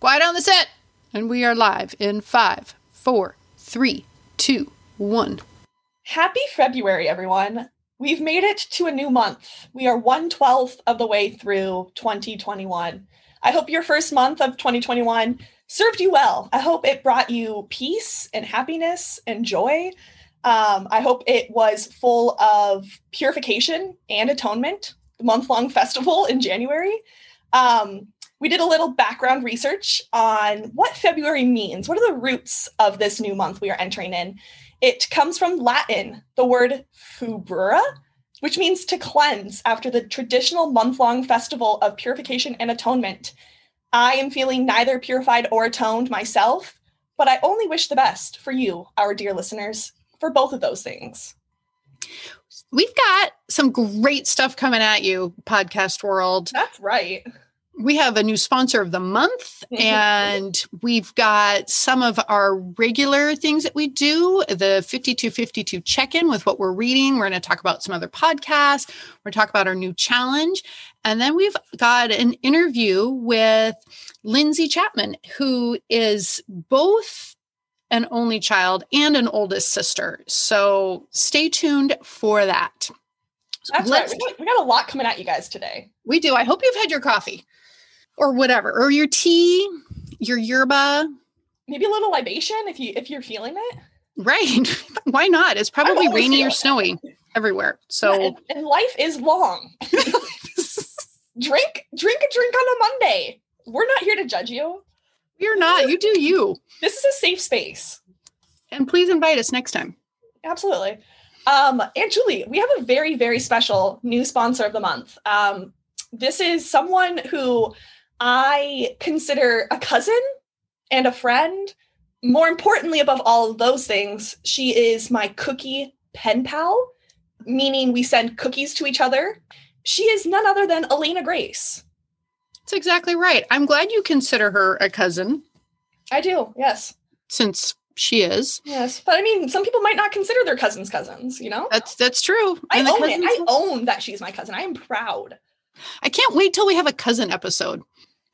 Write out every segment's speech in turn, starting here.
Quiet on the set. And we are live in five, four, three, two, one. Happy February, everyone. We've made it to a new month. We are 112th of the way through 2021. I hope your first month of 2021 served you well. I hope it brought you peace and happiness and joy. Um, I hope it was full of purification and atonement, the month long festival in January. Um, we did a little background research on what February means. What are the roots of this new month we are entering in? It comes from Latin, the word februa, which means to cleanse after the traditional month long festival of purification and atonement. I am feeling neither purified or atoned myself, but I only wish the best for you, our dear listeners, for both of those things. We've got some great stuff coming at you, podcast world. That's right we have a new sponsor of the month and we've got some of our regular things that we do the 5252 check-in with what we're reading. We're going to talk about some other podcasts. We're going to talk about our new challenge. And then we've got an interview with lindsay chapman who is both an only child and an oldest sister. So stay tuned for that. That's Let's, right. We got, we got a lot coming at you guys today. We do. I hope you've had your coffee or whatever, or your tea, your yerba. Maybe a little libation if you if you're feeling it. Right. Why not? It's probably rainy or snowy everywhere. So yeah, and, and life is long. drink drink a drink on a Monday. We're not here to judge you. You're not. You do you. This is a safe space. And please invite us next time. Absolutely. Um, and Julie, we have a very, very special new sponsor of the month. Um, this is someone who I consider a cousin and a friend. More importantly, above all of those things, she is my cookie pen pal, meaning we send cookies to each other. She is none other than Elena Grace. That's exactly right. I'm glad you consider her a cousin. I do, yes. Since she is. Yes, but I mean, some people might not consider their cousins cousins. You know, that's that's true. I own it. I own that she's my cousin. I am proud. I can't wait till we have a cousin episode.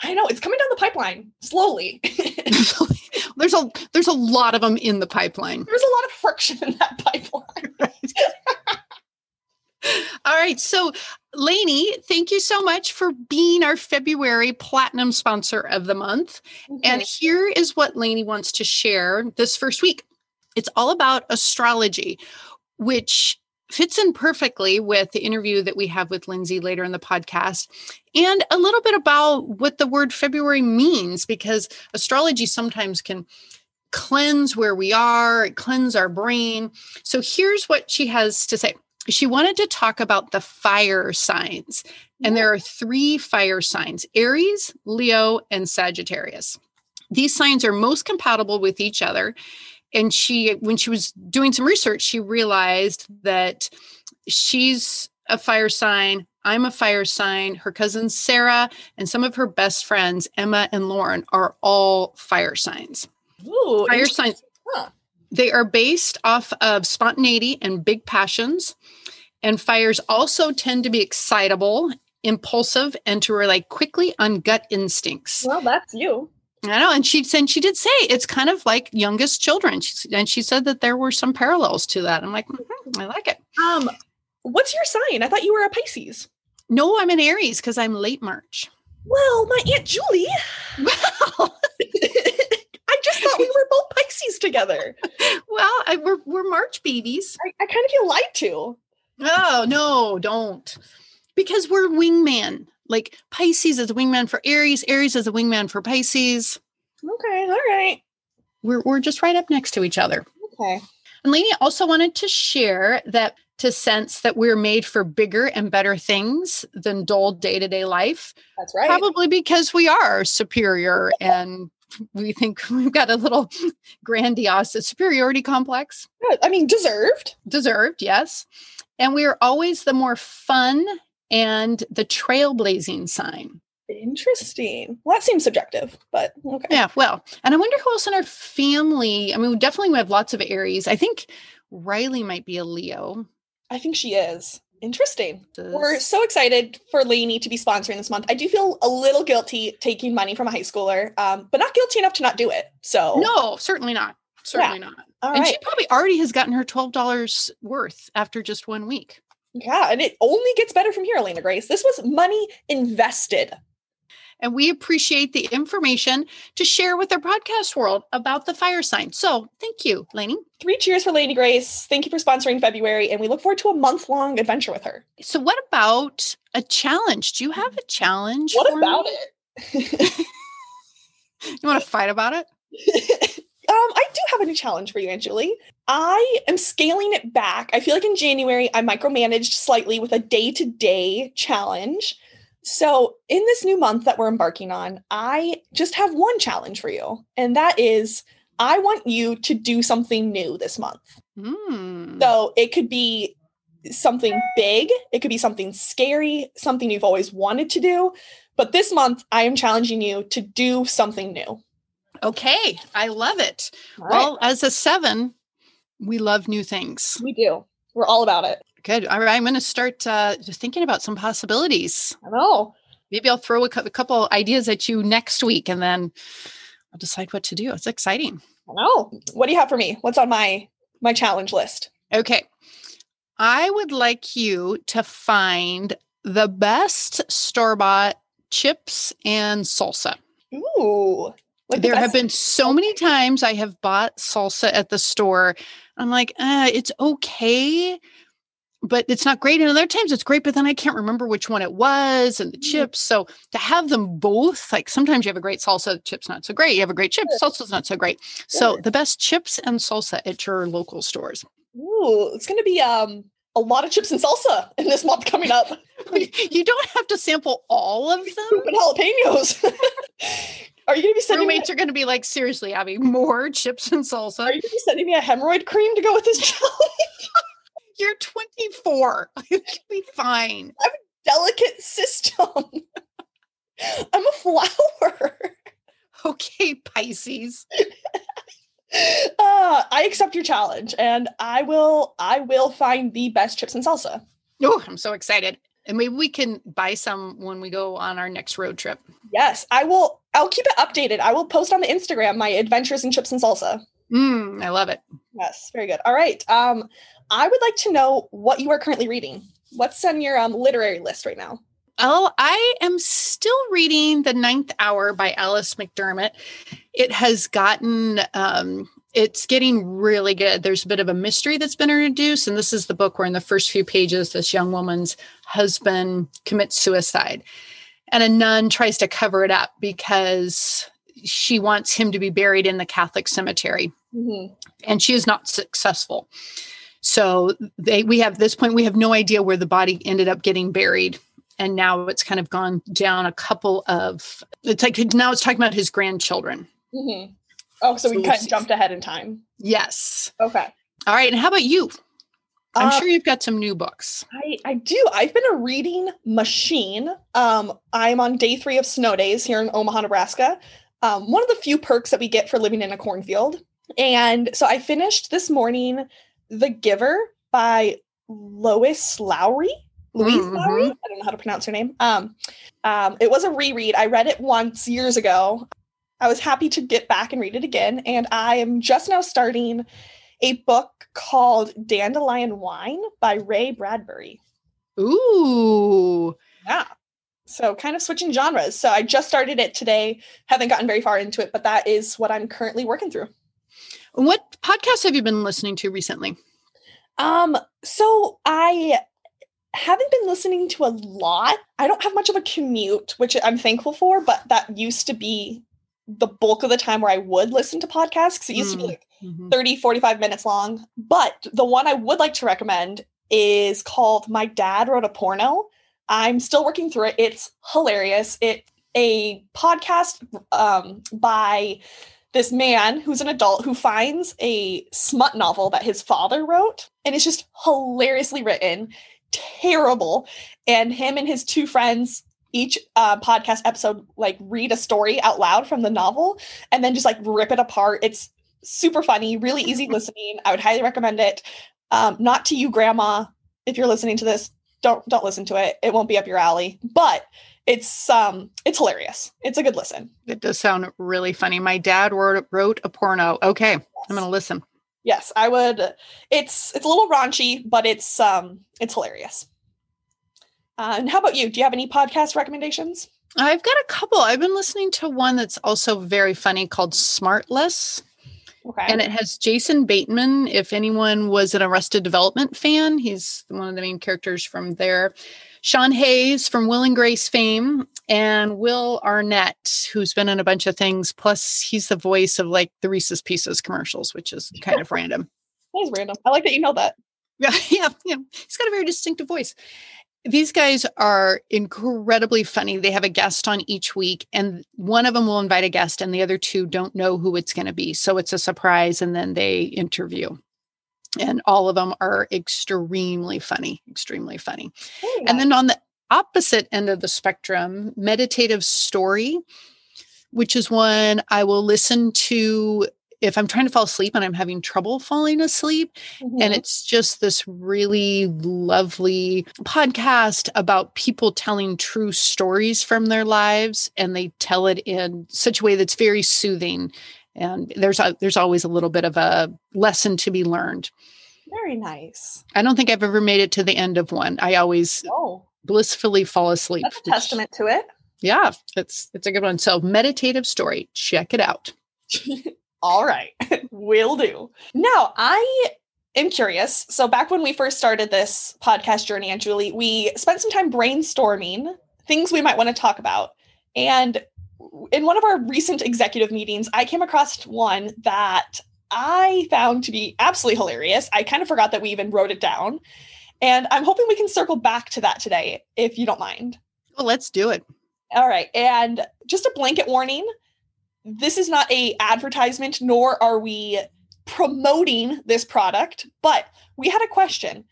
I know it's coming down the pipeline slowly. there's a there's a lot of them in the pipeline. There's a lot of friction in that pipeline. Right. All right. So, Lainey, thank you so much for being our February platinum sponsor of the month. Mm-hmm. And here is what Lainey wants to share this first week. It's all about astrology, which fits in perfectly with the interview that we have with Lindsay later in the podcast, and a little bit about what the word February means, because astrology sometimes can cleanse where we are, cleanse our brain. So here's what she has to say. She wanted to talk about the fire signs, and there are three fire signs Aries, Leo, and Sagittarius. These signs are most compatible with each other and she when she was doing some research she realized that she's a fire sign i'm a fire sign her cousin sarah and some of her best friends emma and lauren are all fire signs. Ooh, fire signs huh. they are based off of spontaneity and big passions. And fires also tend to be excitable impulsive and to rely quickly on gut instincts. Well that's you I know, and she said she did say it's kind of like youngest children, she, and she said that there were some parallels to that. I'm like, mm-hmm, I like it. Um, what's your sign? I thought you were a Pisces. No, I'm an Aries because I'm late March. Well, my aunt Julie. Well, I just thought we were both Pisces together. Well, I, we're we're March babies. I, I kind of feel lied to. Oh no, don't, because we're wingman like Pisces is a wingman for Aries, Aries is a wingman for Pisces. Okay, all right. We're we're just right up next to each other. Okay. And Lainey also wanted to share that to sense that we're made for bigger and better things than dull day-to-day life. That's right. Probably because we are superior and we think we've got a little grandiose superiority complex. I mean, deserved. Deserved, yes. And we are always the more fun and the trailblazing sign. Interesting. Well, that seems subjective, but okay. Yeah, well, and I wonder who else in our family. I mean, we definitely we have lots of Aries. I think Riley might be a Leo. I think she is. Interesting. We're so excited for Lainey to be sponsoring this month. I do feel a little guilty taking money from a high schooler, um, but not guilty enough to not do it. So no, certainly not. Certainly yeah. not. All and right. she probably already has gotten her twelve dollars worth after just one week. Yeah, and it only gets better from here, Elena Grace. This was money invested and we appreciate the information to share with our podcast world about the fire sign. So thank you, Lainey. Three cheers for Lainey Grace. Thank you for sponsoring February, and we look forward to a month long adventure with her. So, what about a challenge? Do you have a challenge? What about me? it? you want to fight about it? Um, I do have a new challenge for you, Aunt Julie. I am scaling it back. I feel like in January I micromanaged slightly with a day to day challenge. So, in this new month that we're embarking on, I just have one challenge for you, and that is I want you to do something new this month. Mm. So, it could be something big, it could be something scary, something you've always wanted to do. But this month, I am challenging you to do something new. Okay, I love it. All well, as a seven, we love new things. We do. We're all about it. Good. All right. I'm going to start uh, just thinking about some possibilities. I know. Maybe I'll throw a, a couple ideas at you next week and then I'll decide what to do. It's exciting. I know. What do you have for me? What's on my my challenge list? Okay. I would like you to find the best store-bought chips and salsa. Ooh. Like there the have been so many times I have bought salsa at the store. I'm like, uh, it's okay, but it's not great. And other times it's great, but then I can't remember which one it was and the mm-hmm. chips. So to have them both, like sometimes you have a great salsa, chips not so great. You have a great chip, salsa's not so great. So the best chips and salsa at your local stores. Ooh, it's going to be um a lot of chips and salsa in this month coming up. you don't have to sample all of them. But jalapenos. are you going to be sending roommates me- are going to be like, seriously, Abby, more chips and salsa? Are you going to be sending me a hemorrhoid cream to go with this challenge? You're 24. You'll be fine. I have a delicate system. I'm a flower. Okay, Pisces. uh, I accept your challenge and I will I will find the best chips and salsa. Oh, I'm so excited. And maybe we can buy some when we go on our next road trip. Yes, I will I'll keep it updated. I will post on the Instagram my adventures in chips and salsa. Mm, I love it. Yes, very good. All right. Um, I would like to know what you are currently reading. What's on your um, literary list right now? Oh, I am still reading The Ninth Hour by Alice McDermott. It has gotten, um, it's getting really good. There's a bit of a mystery that's been introduced. And this is the book where, in the first few pages, this young woman's husband commits suicide. And a nun tries to cover it up because she wants him to be buried in the Catholic cemetery. Mm-hmm. And she is not successful. So they we have this point we have no idea where the body ended up getting buried. And now it's kind of gone down a couple of it's like now it's talking about his grandchildren. Mm-hmm. Oh, so, so we kind of jumped ahead in time. Yes. Okay. All right. And how about you? I'm uh, sure you've got some new books. I, I do. I've been a reading machine. Um, I'm on day three of snow days here in Omaha, Nebraska. Um, one of the few perks that we get for living in a cornfield. And so I finished this morning the Giver by Lois Lowry. Louise mm-hmm. Lowry? I don't know how to pronounce her name. Um, um, it was a reread. I read it once years ago. I was happy to get back and read it again. And I am just now starting a book called Dandelion Wine by Ray Bradbury. Ooh. Yeah. So kind of switching genres. So I just started it today. Haven't gotten very far into it, but that is what I'm currently working through. What podcasts have you been listening to recently? Um, so I haven't been listening to a lot. I don't have much of a commute, which I'm thankful for, but that used to be the bulk of the time where I would listen to podcasts it used mm. to be mm, like mm-hmm. 30, 45 minutes long. But the one I would like to recommend is called My Dad Wrote a Porno. I'm still working through it. It's hilarious. It's a podcast um, by this man who's an adult who finds a smut novel that his father wrote and it's just hilariously written terrible and him and his two friends each uh, podcast episode like read a story out loud from the novel and then just like rip it apart it's super funny really easy listening i would highly recommend it um, not to you grandma if you're listening to this don't don't listen to it. It won't be up your alley. But it's um it's hilarious. It's a good listen. It does sound really funny. My dad wrote wrote a porno. Okay, yes. I'm gonna listen. Yes, I would. It's it's a little raunchy, but it's um it's hilarious. Uh, and how about you? Do you have any podcast recommendations? I've got a couple. I've been listening to one that's also very funny called Smartless. Okay. And it has Jason Bateman. If anyone was an Arrested Development fan, he's one of the main characters from there. Sean Hayes from Will and Grace fame, and Will Arnett, who's been in a bunch of things. Plus, he's the voice of like the Reese's Pieces commercials, which is kind of random. That is random. I like that you know that. Yeah, yeah, yeah. He's got a very distinctive voice these guys are incredibly funny. They have a guest on each week, and one of them will invite a guest, and the other two don't know who it's going to be. So it's a surprise, and then they interview. And all of them are extremely funny, extremely funny. And then on the opposite end of the spectrum, Meditative Story, which is one I will listen to if I'm trying to fall asleep and I'm having trouble falling asleep, mm-hmm. and it's just this really lovely podcast about people telling true stories from their lives, and they tell it in such a way that's very soothing. And there's a, there's always a little bit of a lesson to be learned. Very nice. I don't think I've ever made it to the end of one. I always oh. blissfully fall asleep. That's a testament to it. Yeah, it's it's a good one. So meditative story. Check it out. All right, will do. Now, I am curious. So, back when we first started this podcast journey, and Julie, we spent some time brainstorming things we might want to talk about. And in one of our recent executive meetings, I came across one that I found to be absolutely hilarious. I kind of forgot that we even wrote it down. And I'm hoping we can circle back to that today, if you don't mind. Well, let's do it. All right. And just a blanket warning this is not a advertisement nor are we promoting this product but we had a question.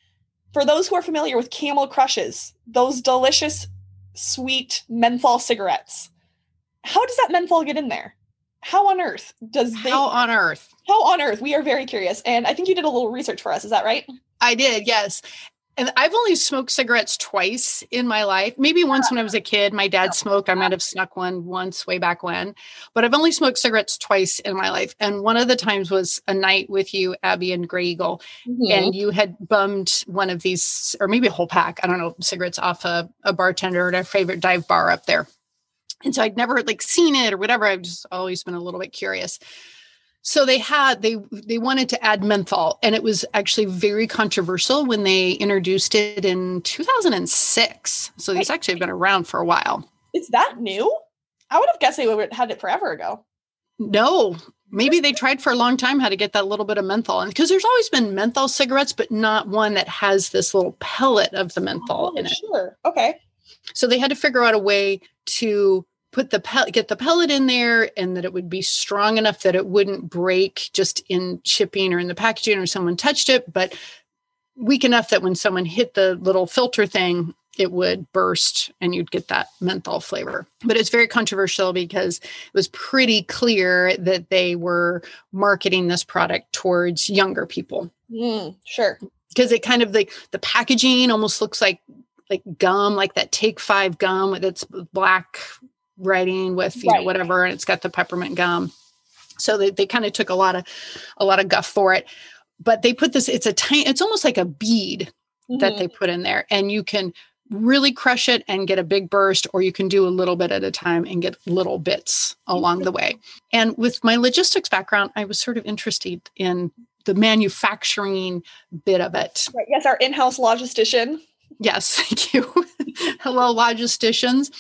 For those who are familiar with camel crushes those delicious sweet menthol cigarettes how does that menthol get in there? How on earth does they, how on earth? How on earth? We are very curious and i think you did a little research for us is that right? I did, yes. And I've only smoked cigarettes twice in my life. Maybe once when I was a kid. My dad smoked. I might have snuck one once way back when. But I've only smoked cigarettes twice in my life. And one of the times was a night with you, Abby and Gray Eagle. Mm-hmm. And you had bummed one of these, or maybe a whole pack, I don't know, cigarettes off a, a bartender at our favorite dive bar up there. And so I'd never like seen it or whatever. I've just always been a little bit curious so they had they they wanted to add menthol and it was actually very controversial when they introduced it in 2006 so these actually have been around for a while. Is that new? I would have guessed they would have had it forever ago. No. Maybe they tried for a long time how to get that little bit of menthol and because there's always been menthol cigarettes but not one that has this little pellet of the menthol oh, in it. sure. Okay. So they had to figure out a way to put the pellet get the pellet in there and that it would be strong enough that it wouldn't break just in shipping or in the packaging or someone touched it but weak enough that when someone hit the little filter thing it would burst and you'd get that menthol flavor. But it's very controversial because it was pretty clear that they were marketing this product towards younger people. Mm, sure. Because it kind of like the packaging almost looks like like gum like that take five gum that's black writing with you right. know whatever and it's got the peppermint gum so they, they kind of took a lot of a lot of guff for it but they put this it's a tiny it's almost like a bead mm-hmm. that they put in there and you can really crush it and get a big burst or you can do a little bit at a time and get little bits along the way and with my logistics background i was sort of interested in the manufacturing bit of it right. yes our in-house logistician yes thank you hello logisticians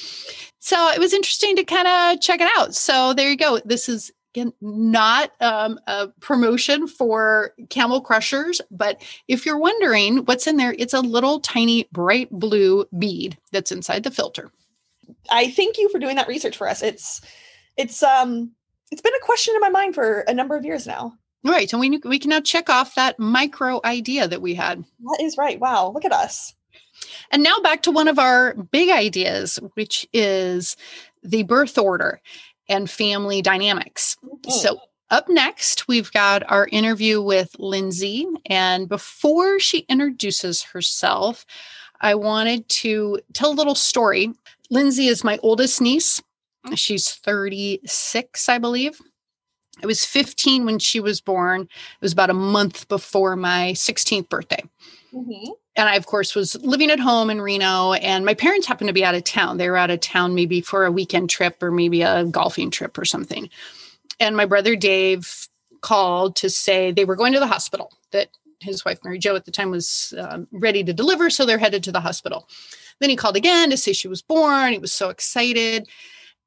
so it was interesting to kind of check it out. So there you go. This is again not um, a promotion for camel crushers, but if you're wondering what's in there, it's a little tiny bright blue bead that's inside the filter. I thank you for doing that research for us. It's it's um it's been a question in my mind for a number of years now. Right. And we we can now check off that micro idea that we had. That is right. Wow. Look at us. And now back to one of our big ideas, which is the birth order and family dynamics. Mm-hmm. So, up next, we've got our interview with Lindsay. And before she introduces herself, I wanted to tell a little story. Lindsay is my oldest niece. She's 36, I believe. I was 15 when she was born. It was about a month before my 16th birthday. Mm-hmm. And I, of course, was living at home in Reno, and my parents happened to be out of town. They were out of town maybe for a weekend trip or maybe a golfing trip or something. And my brother Dave called to say they were going to the hospital, that his wife, Mary Jo, at the time was um, ready to deliver. So they're headed to the hospital. Then he called again to say she was born. He was so excited.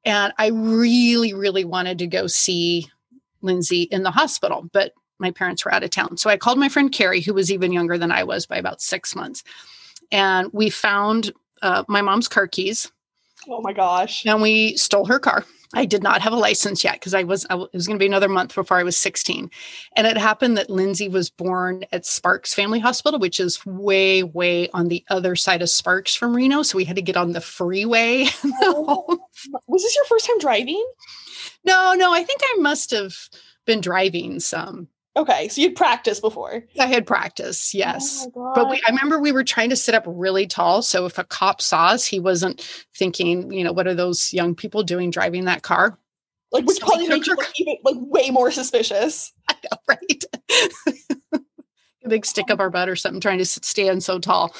And I really, really wanted to go see Lindsay in the hospital, but my parents were out of town. So I called my friend Carrie, who was even younger than I was by about six months. And we found uh, my mom's car keys. Oh my gosh. And we stole her car. I did not have a license yet because I was, I, it was going to be another month before I was 16. And it happened that Lindsay was born at Sparks Family Hospital, which is way, way on the other side of Sparks from Reno. So we had to get on the freeway. Oh, was this your first time driving? No, no, I think I must have been driving some. Okay, so you'd practiced before. I had practice, yes. Oh but we, I remember we were trying to sit up really tall. So if a cop saw us, he wasn't thinking, you know, what are those young people doing driving that car? Like, which so probably makes you look even like way more suspicious. I know, right? big stick up our butt or something, trying to stand so tall.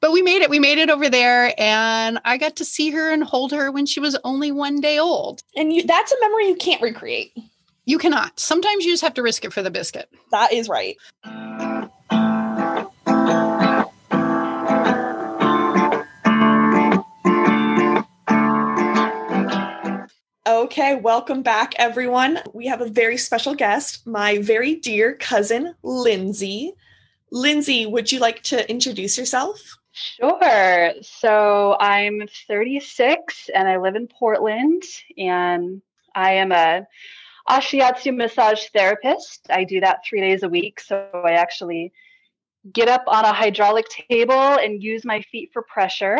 But we made it. We made it over there, and I got to see her and hold her when she was only one day old. And you, that's a memory you can't recreate. You cannot. Sometimes you just have to risk it for the biscuit. That is right. Okay, welcome back, everyone. We have a very special guest, my very dear cousin, Lindsay. Lindsay, would you like to introduce yourself? Sure. So I'm 36 and I live in Portland, and I am a Ashiatsu massage therapist. I do that three days a week. So I actually get up on a hydraulic table and use my feet for pressure.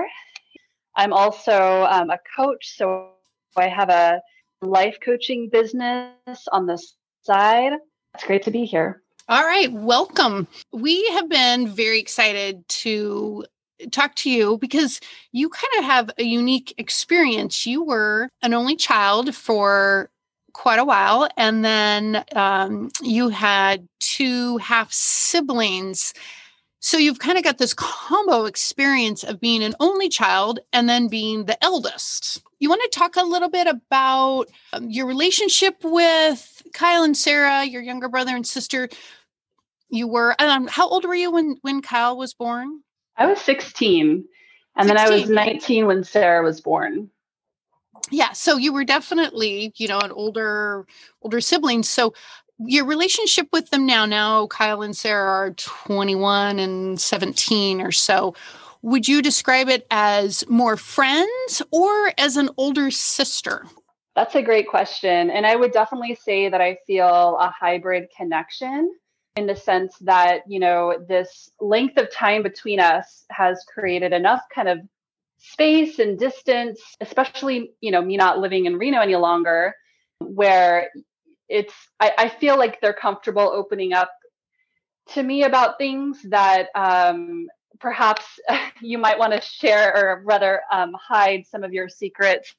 I'm also um, a coach. So I have a life coaching business on the side. It's great to be here. All right, welcome. We have been very excited to talk to you because you kind of have a unique experience. You were an only child for quite a while. And then um, you had two half siblings. So you've kind of got this combo experience of being an only child and then being the eldest. You want to talk a little bit about um, your relationship with Kyle and Sarah, your younger brother and sister. You were um, how old were you when when Kyle was born? I was 16 and 16. then I was 19 when Sarah was born yeah so you were definitely you know an older older sibling so your relationship with them now now kyle and sarah are 21 and 17 or so would you describe it as more friends or as an older sister that's a great question and i would definitely say that i feel a hybrid connection in the sense that you know this length of time between us has created enough kind of space and distance, especially, you know, me not living in Reno any longer, where it's, I, I feel like they're comfortable opening up to me about things that um, perhaps you might want to share or rather um, hide some of your secrets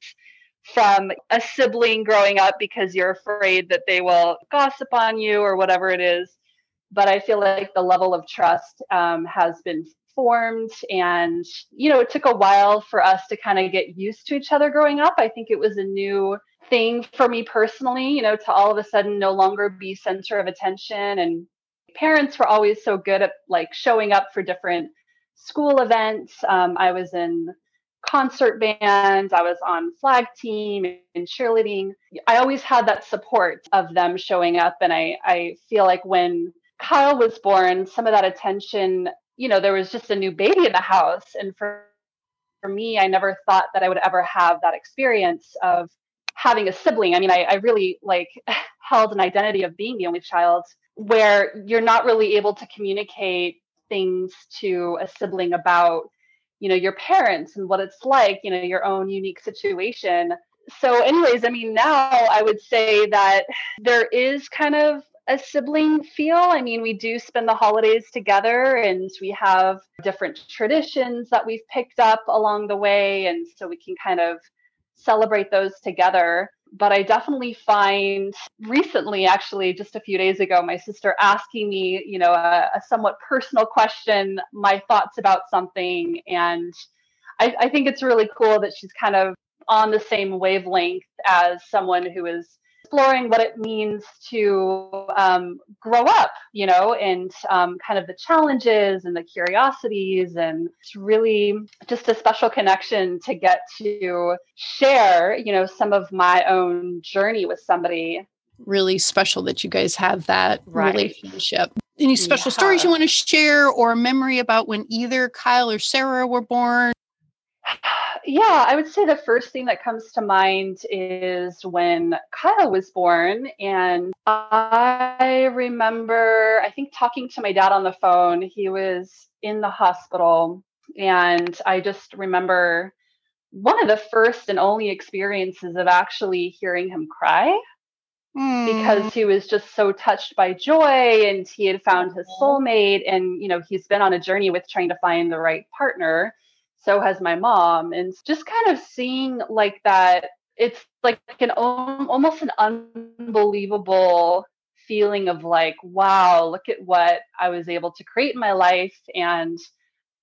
from a sibling growing up because you're afraid that they will gossip on you or whatever it is. But I feel like the level of trust um, has been formed. And you know it took a while for us to kind of get used to each other growing up. I think it was a new thing for me personally you know to all of a sudden no longer be center of attention. And parents were always so good at like showing up for different school events. Um, i was in concert bands i was on flag team and cheerleading. I always had that support of them showing up. And i i feel like when Kyle was born, some of that attention you know there was just a new baby in the house. And for for me i never thought that i would ever have that experience of having a sibling. I mean i, I really like held an identity of being the only child where you're not really able to communicate things to a sibling about you know your parents and what it's like you know your own unique situation. So anyways i mean now i would say that there is kind of a sibling feel. I mean, we do spend the holidays together and we have different traditions that we've picked up along the way. And so we can kind of celebrate those together. But I definitely find recently, actually, just a few days ago, my sister asking me, you know, a, a somewhat personal question, my thoughts about something. And I, I think it's really cool that she's kind of on the same wavelength as someone who is exploring what it means to um, grow up, you know, and um, kind of the challenges and the curiosities. And it's really just a special connection to get to share, you know, some of my own journey with somebody. Really special that you guys have that right. relationship. Any special yeah. stories you want to share or a memory about when either Kyle or Sarah were born? Yeah, I would say the first thing that comes to mind is when Kyle was born. And I remember, I think, talking to my dad on the phone. He was in the hospital. And I just remember one of the first and only experiences of actually hearing him cry. Mm. Because he was just so touched by joy and he had found his soulmate. And, you know, he's been on a journey with trying to find the right partner so has my mom and just kind of seeing like that it's like an almost an unbelievable feeling of like wow look at what i was able to create in my life and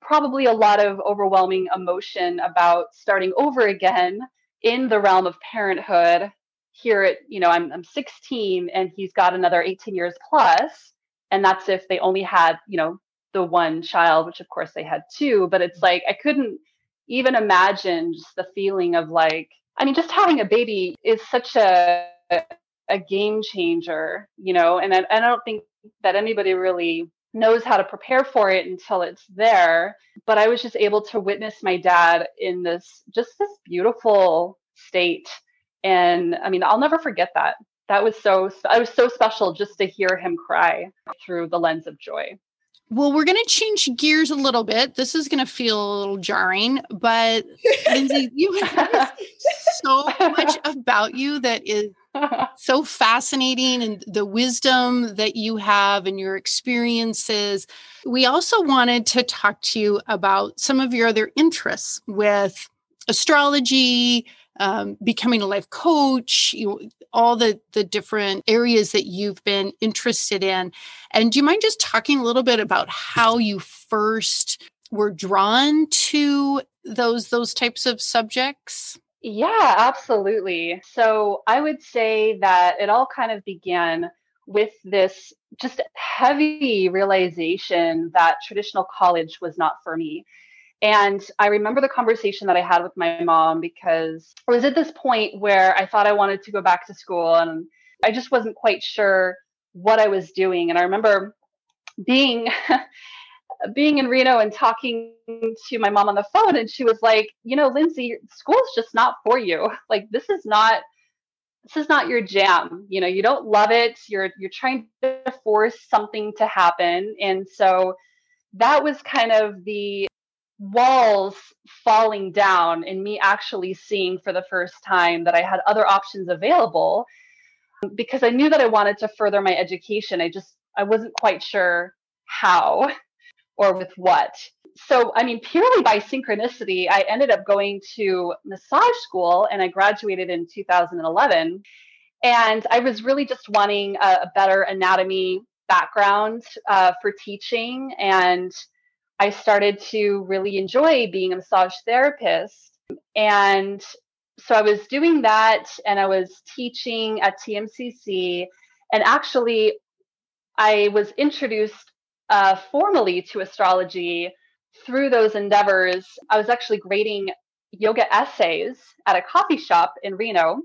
probably a lot of overwhelming emotion about starting over again in the realm of parenthood. Here at you know I'm, I'm 16 and he's got another 18 years plus and that's if they only had you know the one child, which of course they had two, but it's like I couldn't even imagine just the feeling of like, I mean, just having a baby is such a a game changer, you know, and I, I don't think that anybody really knows how to prepare for it until it's there. But I was just able to witness my dad in this just this beautiful state. And I mean, I'll never forget that. That was so I was so special just to hear him cry through the lens of joy. Well, we're going to change gears a little bit. This is going to feel a little jarring, but Lindsay, you have so much about you that is so fascinating and the wisdom that you have and your experiences. We also wanted to talk to you about some of your other interests with astrology, um, becoming a life coach, you, all the the different areas that you've been interested in. And do you mind just talking a little bit about how you first were drawn to those those types of subjects? Yeah, absolutely. So I would say that it all kind of began with this just heavy realization that traditional college was not for me. And I remember the conversation that I had with my mom because I was at this point where I thought I wanted to go back to school and I just wasn't quite sure what I was doing. And I remember being being in Reno and talking to my mom on the phone and she was like, "You know, Lindsay, school's just not for you. Like this is not this is not your jam. You know, you don't love it. You're you're trying to force something to happen." And so that was kind of the walls falling down and me actually seeing for the first time that I had other options available because I knew that I wanted to further my education. I just I wasn't quite sure how or with what. So, I mean, purely by synchronicity, I ended up going to massage school and I graduated in 2011. And I was really just wanting a, better anatomy background uh, for teaching and I started to really enjoy being a massage therapist. And so I was doing that and I was teaching at TMCC. And actually, I was introduced uh, formally to astrology through those endeavors. I was actually grading yoga essays at a coffee shop in Reno.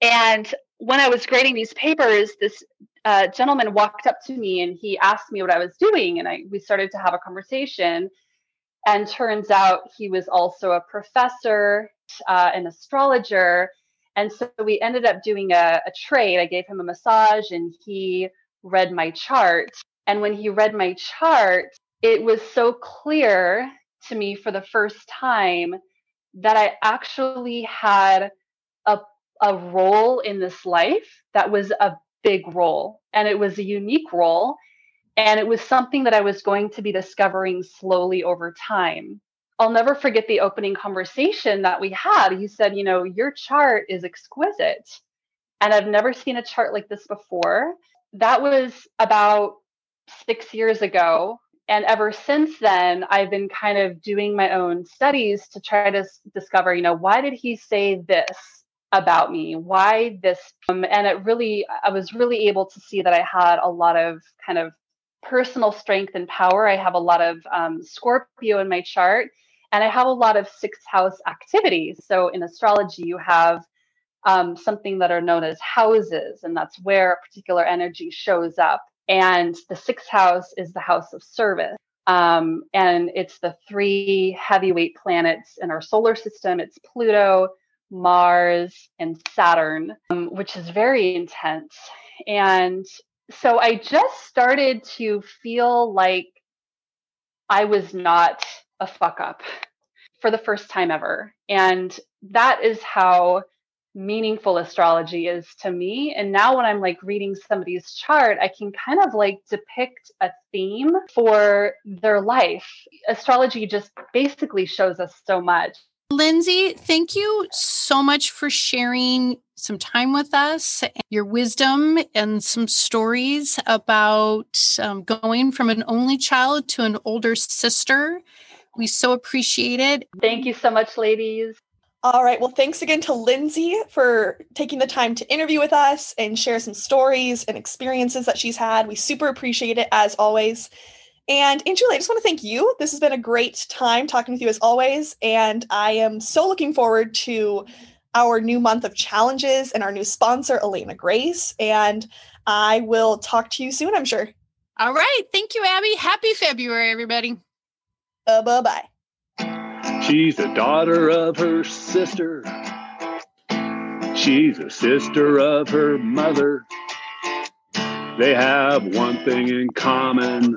And when I was grading these papers, this a gentleman walked up to me and he asked me what I was doing, and I we started to have a conversation. And turns out he was also a professor, uh, an astrologer, and so we ended up doing a, a trade. I gave him a massage, and he read my chart. And when he read my chart, it was so clear to me for the first time that I actually had a a role in this life that was a big role and it was a unique role and it was something that I was going to be discovering slowly over time. I'll never forget the opening conversation that we had. He said, You know, your chart is exquisite. And I've never seen a chart like this before. That was about six years ago. And ever since then, I've been kind of doing my own studies to try to discover, you know, why did he say this about me? Why this? Um, and it really, I was really able to see that I had a lot of kind of personal strength and power. I have a lot of um, Scorpio in my chart, and I have a lot of sixth house activities. So in astrology, you have um, something that are known as houses, and that's where a particular energy shows up. And the sixth house is the house of service. Um, and it's the three heavyweight planets in our solar system it's Pluto, Mars, and Saturn, um, which is very intense. And so I just started to feel like I was not a fuck up for the first time ever. And that is how meaningful astrology is to me. And now when I'm like reading somebody's chart, I can kind of like depict a theme for their life. Astrology just basically shows us so much. Lindsay, thank you so much for sharing some time with us, your wisdom, and some stories about um, going from an only child to an older sister. We so appreciate it. Thank you so much, ladies. All right. Well, thanks again to Lindsay for taking the time to interview with us and share some stories and experiences that she's had. We super appreciate it as always. And Julie, I just want to thank you. This has been a great time talking with you as always. And I am so looking forward to our new month of challenges and our new sponsor, Elena Grace. And I will talk to you soon, I'm sure. All right. Thank you, Abby. Happy February, everybody. Uh, bye bye. She's a daughter of her sister. She's a sister of her mother. They have one thing in common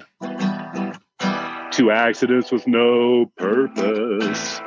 two accidents with no purpose.